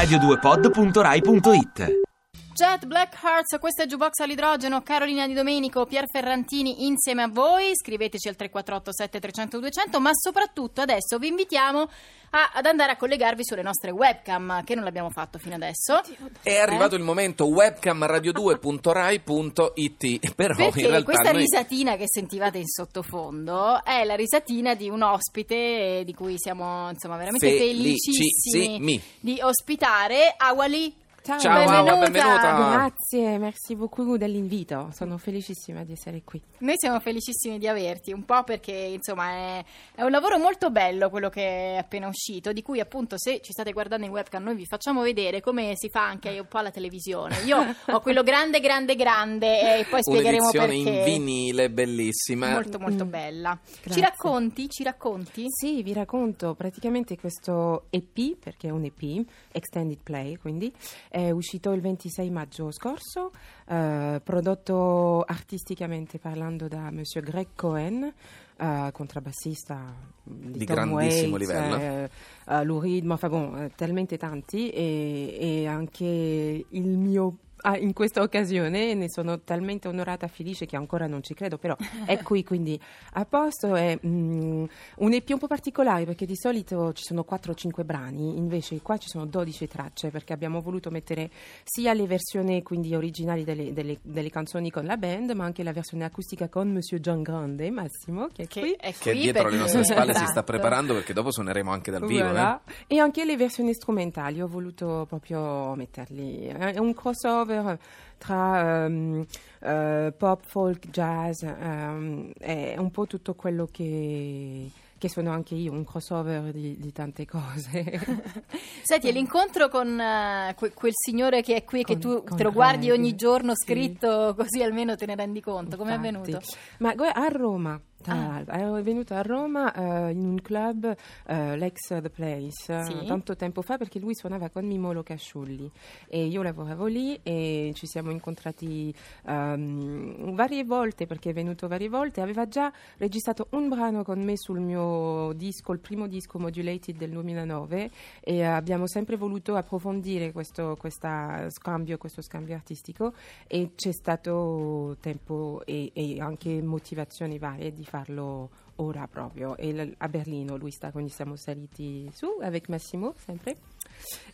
radio2pod.rai.it Jet Black Hearts, questo è Jukebox all'idrogeno, Carolina Di Domenico, Pier Ferrantini insieme a voi, scriveteci al 348 7300 200, ma soprattutto adesso vi invitiamo a- ad andare a collegarvi sulle nostre webcam, che non l'abbiamo fatto fino adesso. È arrivato il momento webcamradio2.rai.it Però Perché in realtà questa noi- risatina che sentivate in sottofondo è la risatina di un ospite di cui siamo insomma veramente Felicissimi. felicissimi di ospitare Awali. Ciao, Ciao Awa, benvenuta. Grazie, merci beaucoup dell'invito. Sono felicissima di essere qui. Noi siamo felicissimi di averti, un po' perché insomma è, è un lavoro molto bello quello che è appena uscito, di cui appunto se ci state guardando in webcam noi vi facciamo vedere come si fa anche un po' alla televisione. Io ho quello grande, grande, grande e poi spiegheremo Un'edizione perché. in vinile bellissima. Molto molto bella. Ci Grazie. racconti? Ci racconti? Sì, vi racconto praticamente questo EP, perché è un EP, Extended Play, quindi è uscito il 26 maggio scorso, eh, prodotto artisticamente parlando da Monsieur Greg Cohen, eh, contrabbassista di, Di Tom grandissimo Waits, livello. eh, eh, Lou Reed, ma bon, eh, talmente tanti e, e anche il mio ah, in questa occasione ne sono talmente onorata e felice che ancora non ci credo, però è qui quindi a posto. È mm, un EP un po' particolare perché di solito ci sono 4 o 5 brani, invece qua ci sono 12 tracce perché abbiamo voluto mettere sia le versioni quindi originali delle, delle- delle canzoni con la band, ma anche la versione acustica con Monsieur John Grande, Massimo, che è Che qui. è Che qui dietro perché- le nostre spalle si sta Esatto. preparando perché dopo suoneremo anche dal vivo. Voilà. eh. E anche le versioni strumentali, ho voluto proprio metterli. È un crossover tra ehm, eh, pop, folk, jazz, ehm, è un po' tutto quello che, che sono anche io, un crossover di, di tante cose. Senti, e l'incontro con que- quel signore che è qui e che Con- tu con te lo guardi ogni giorno sì. scritto così almeno te ne rendi conto. Come è avvenuto? Ma a Roma. Tra Ah. l'altro. Ero venuta a Roma eh, in un club, eh, l'ex The Place, eh, Sì. tanto tempo fa perché lui suonava con Mimolo Casciulli e io lavoravo lì e ci siamo incontrati ehm, varie volte perché è venuto varie volte. Aveva già registrato un brano con me sul mio disco, il primo disco Modulated del 2009 e eh, abbiamo sempre voluto approfondire questo scambio, questo scambio artistico e c'è stato tempo e, e anche motivazioni varie di farlo ora proprio. E a Berlino lui sta quindi siamo saliti su avec Massimo sempre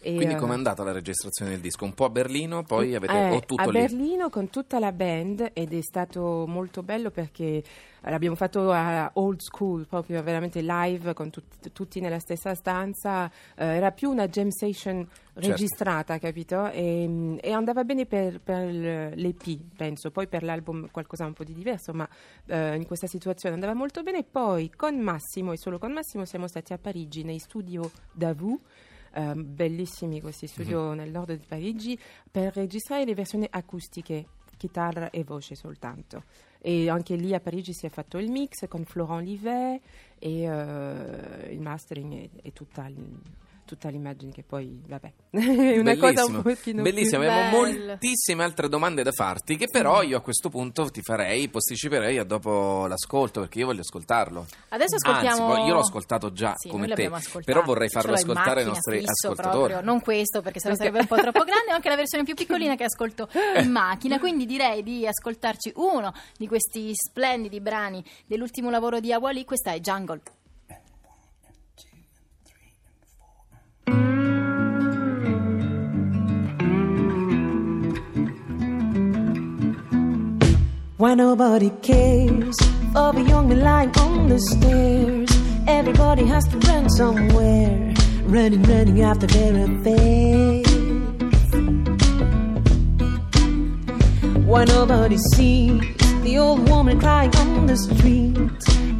E, Quindi eh, com'è andata la registrazione del disco? Un po' a Berlino, poi avete eh, o tutto a lì? Berlino con tutta la band ed è stato molto bello perché l'abbiamo fatto a old school, proprio veramente live con tut- tutti nella stessa stanza. Eh, era più una jam session Certo. registrata, capito? E, e andava bene per, per l'EP, penso. Poi per l'album qualcosa un po' di diverso, ma eh, in questa situazione andava molto bene. Poi con Massimo e solo con Massimo siamo stati a Parigi nei studio Davou. Eh, bellissimi questi studio Mhm. nel nord di Parigi per registrare le versioni acustiche chitarra e voce soltanto e anche lì a Parigi si è fatto il mix con Florent Livet e eh, il mastering e, e tutta, l- tutta l'immagine che poi vabbè è una cosa un Bellissimo, pochino bellissimo. più Abbiamo bello. moltissime altre domande da farti che però io a questo punto ti farei, posticiperei a dopo l'ascolto perché io voglio ascoltarlo. Adesso ascoltiamo. Anzi, io l'ho ascoltato già Sì, come te, però vorrei farlo ascoltare ai nostri ascoltatori. proprio. Non questo, perché sennò sarebbe un po' troppo grande, ma anche la versione più piccolina che ascolto in macchina. Quindi direi di ascoltarci uno di questi splendidi brani dell'ultimo lavoro di Awali. Questa è Jungle. Why nobody cares for a young man lying on the stairs? Everybody has to run somewhere, running, running after their affairs. Why nobody sees the old woman crying on the street?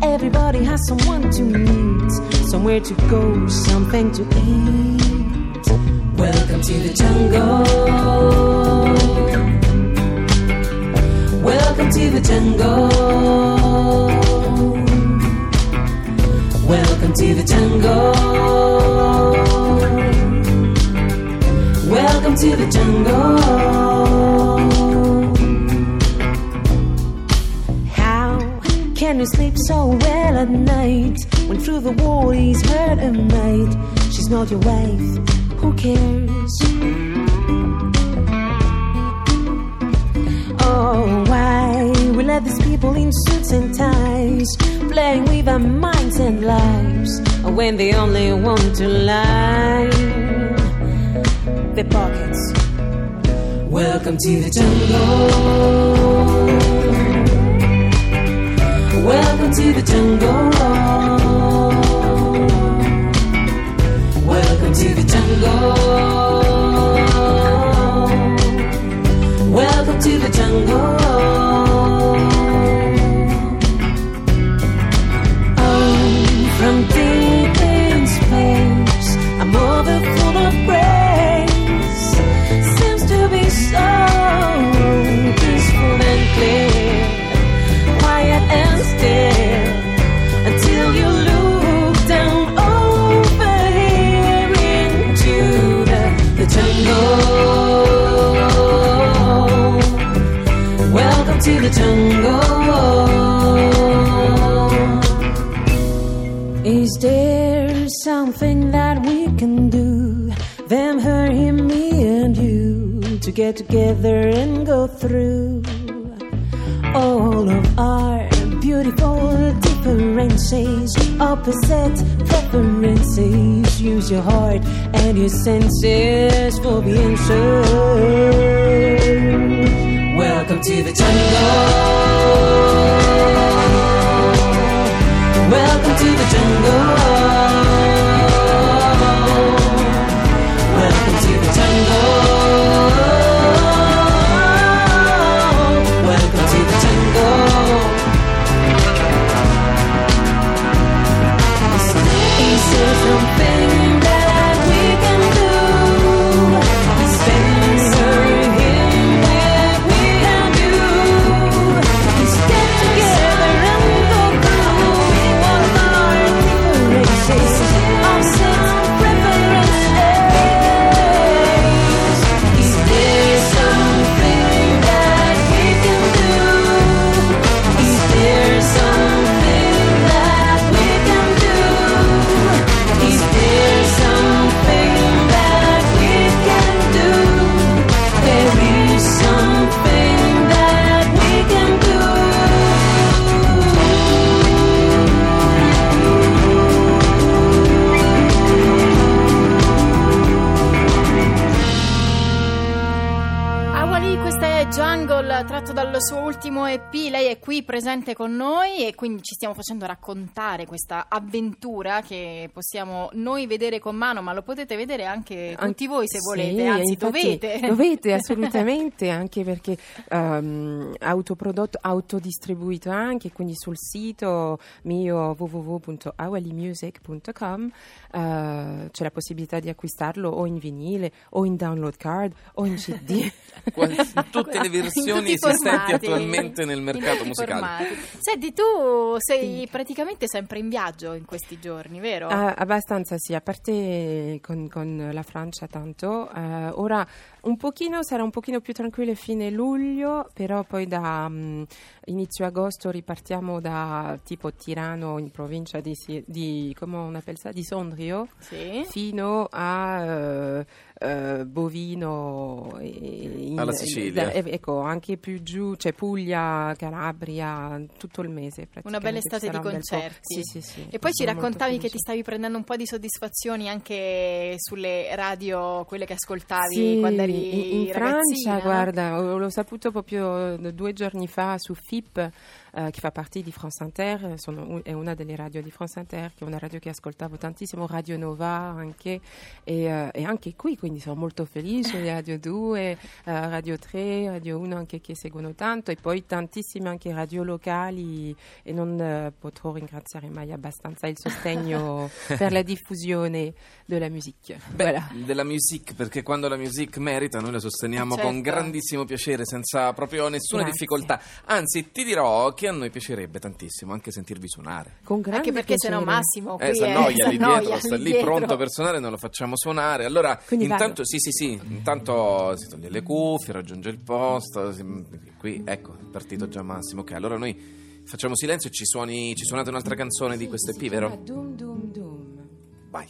Everybody has someone to meet, somewhere to go, something to eat. Welcome to the jungle. Welcome to the jungle. Welcome to the jungle. Welcome to the jungle. How can you sleep so well at night when through the wall he's heard a night? She's not your wife, who cares? Why we let these people in suits and ties playing with our minds and lives when they only want to line their pockets? Welcome to the jungle. Welcome to the jungle. Get together and go through all of our beautiful differences, opposite preferences. Use your heart and your senses for the answer. Welcome to the jungle. Welcome to the jungle. Awali, questa è Jungle tratto dal suo ultimo EP. Lei è qui presente con noi e quindi ci stiamo facendo raccontare questa avventura che possiamo noi vedere con mano, ma lo potete vedere anche tutti voi se Sì, volete, anzi infatti, dovete. Dovete assolutamente, anche perché ehm, autoprodotto, autodistribuito anche, quindi sul sito mio www.awalimusic.com eh, c'è la possibilità di acquistarlo o in vinile o in download card o in CD. Qual- tutte le versioni esistenti attualmente nel mercato musicale. formati. Senti, tu sei praticamente sempre in viaggio in questi giorni, vero? Ah, abbastanza sì, a parte con, con la Francia tanto. eh, ora un pochino, sarà un pochino più tranquillo fine luglio, però poi da mm, inizio agosto ripartiamo da tipo Tirano in provincia di, di, ça, di Sondrio Sì. fino a eh, Bovino e- Alla Sicilia. da- ecco, anche più giù, c'è Puglia, Calabria, tutto il mese Una bella estate di concerti. Sì, sì, sì. E poi ci raccontavi che ti stavi prendendo un po' di soddisfazioni anche sulle radio, quelle che ascoltavi Sì, quando eri in, in Francia, guarda, ho- l'ho saputo proprio due giorni fa su FIP, eh, che fa parte di France Inter, sono un- è una delle radio di France Inter, che è una radio che ascoltavo tantissimo, Radio Nova anche, e, eh, e anche qui, quindi sono molto felice, Radio 2, eh, Radio 3, Radio 1 anche che seguono tanto, e poi tantissime anche radio locali, e non eh, potrò ringraziare mai abbastanza il sostegno per la diffusione della musica. Beh, Voilà. della music, perché quando la music merita noi la sosteniamo Certo. con grandissimo piacere, senza proprio nessuna Grazie. difficoltà. Anzi, ti dirò che a noi piacerebbe tantissimo anche sentirvi suonare. Con grande Anche perché se no piacere. Massimo qui Eh, s'annoia è- lì dietro, sta lì lì dietro. pronto per suonare, non lo facciamo suonare. Allora, Quindi intanto, vado. sì, sì, sì, intanto si toglie le cuffie, raggiunge il posto. si- qui, ecco, è partito già Massimo. Ok, allora noi facciamo silenzio e ci, suoni, ci suonate un'altra canzone di questo EP, vero? Dum dum dum. Vai.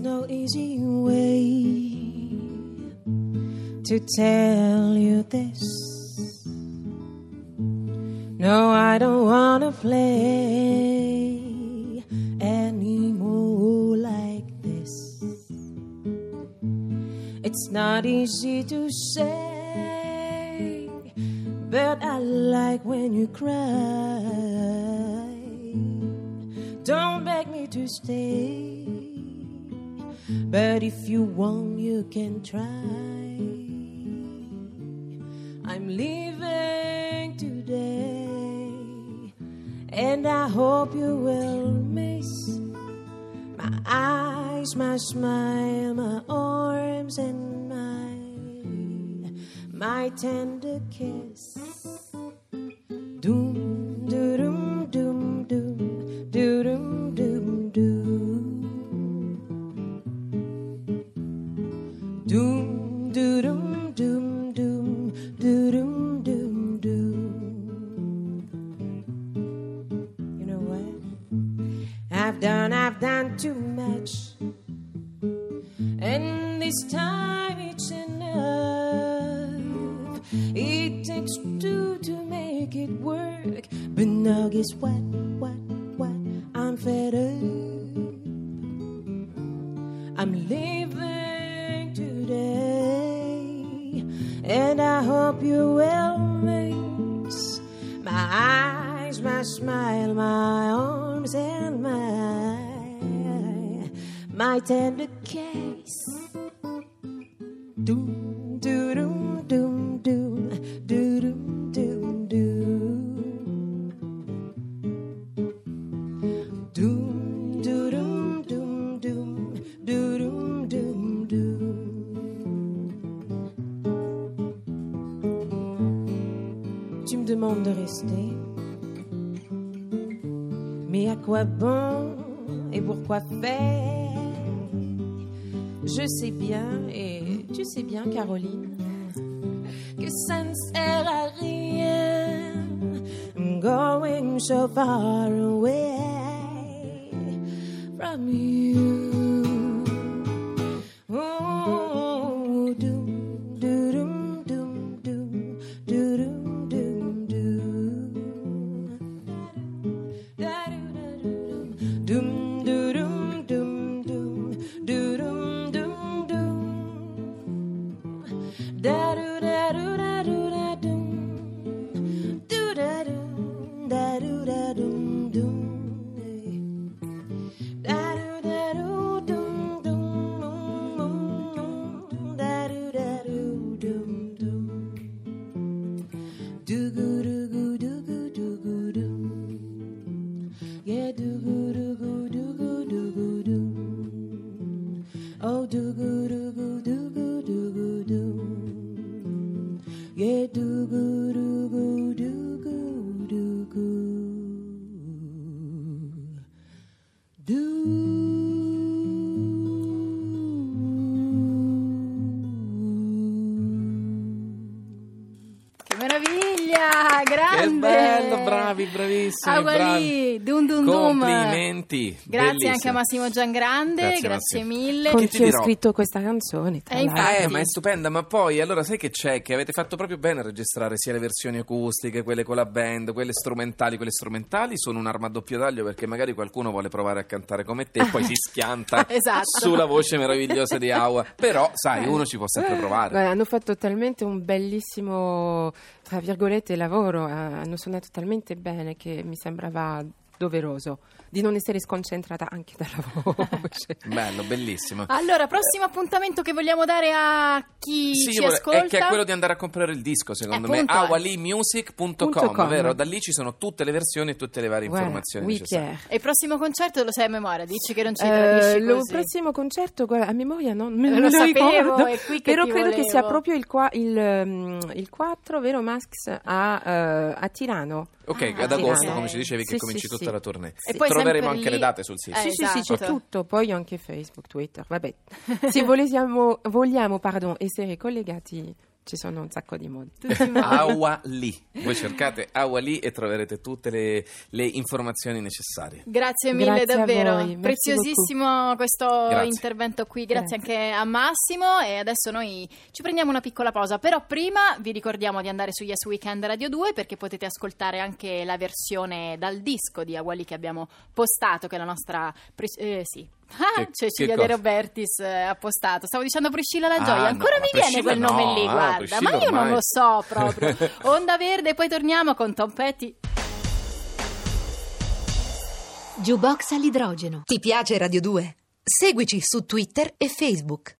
No easy way to tell you this. No, I don't wanna play anymore like this. It's not easy to say, but I like when you cry. Don't beg me to stay, but if you want, you can try. I'm leaving today, and I hope you will miss my eyes, my smile, my arms, and my my tender kiss. Too much. And this time it's enough. It takes two to make it work. But now guess what? What? What? I'm fed up. I'm leaving today, and I hope you will miss my eyes, my smile, my arms, and my my doom. Tu me demandes de rester. Mais à quoi bon et pourquoi faire? Je sais bien, et tu sais bien, Caroline, que ça ne sert à rien. I'm going so far away from you. Meraviglia! Che Grande! bello, bravi, bravissimi. Dum dum dum. Complimenti. Grazie anche a bellissimo. Massimo Giangrande, Grazie, grazie, Massimo. mille. Con chi dirò? scritto questa canzone, tra Eh, infatti. Eh, ma è stupenda, ma poi allora sai che c'è? Che avete fatto proprio bene a registrare sia le versioni acustiche, quelle con la band, quelle strumentali. Quelle strumentali sono un'arma a doppio taglio perché magari qualcuno vuole provare a cantare come te e poi si schianta Esatto. sulla voce meravigliosa di Aua. Però, sai, uno ci può sempre provare. Guarda, hanno fatto talmente un bellissimo, tra virgolette, lavoro, eh, hanno suonato talmente bene che mi sembrava doveroso di non essere sconcentrata anche dalla voce. Bello, bellissimo. Allora, prossimo appuntamento che vogliamo dare a chi Sì, ci ascolta? è che è quello di andare a comprare il disco, secondo me. Eh. awalimusic.com, Punto com. vero? Da lì ci sono tutte le versioni e tutte le varie Guarda, informazioni oui, necessarie. E il prossimo concerto lo sai a memoria, dici che non ci Eh, tradisci il così. prossimo concerto, guarda, a memoria non me lo lo sapevo, ricordo, è qui che però ti credo che volevo. sia proprio il, qua- il, ehm, il 4, vero Max, a, eh, a Tirano. Ok, Ah, ad agosto, sì. come ci dicevi, che Sì, cominci sì, tutta sì. la tournée. E poi Troveremo sempre anche lì- le date sul sito. Eh, sì, sì, sì, c'è esatto. tutto, poi anche Facebook, Twitter, vabbè. Se vogliamo, vogliamo pardon, essere collegati, ci sono un sacco di modi. Awali. Voi cercate Awali e troverete tutte le, le informazioni necessarie. Grazie mille Grazie davvero, preziosissimo questo Grazie. intervento qui, grazie, Grazie. anche a Massimo e adesso noi ci prendiamo una piccola pausa, però prima vi ricordiamo di andare su Yes Weekend Radio 2 perché potete ascoltare anche la versione dal disco di Awali che abbiamo postato, che è la nostra... pre- eh, sì. Ah, Che- Cecilia che De? Robertis eh, ha postato. Stavo dicendo Priscilla La Ah, Gioia. no, Ancora ma mi viene Priscilla quel no, nome lì, ah, guarda. Priscilla Ma io non ormai. lo so proprio. Onda Verde, poi torniamo con Tom Petty. Jukebox all'idrogeno. Ti piace Radio 2? Seguici su Twitter e Facebook.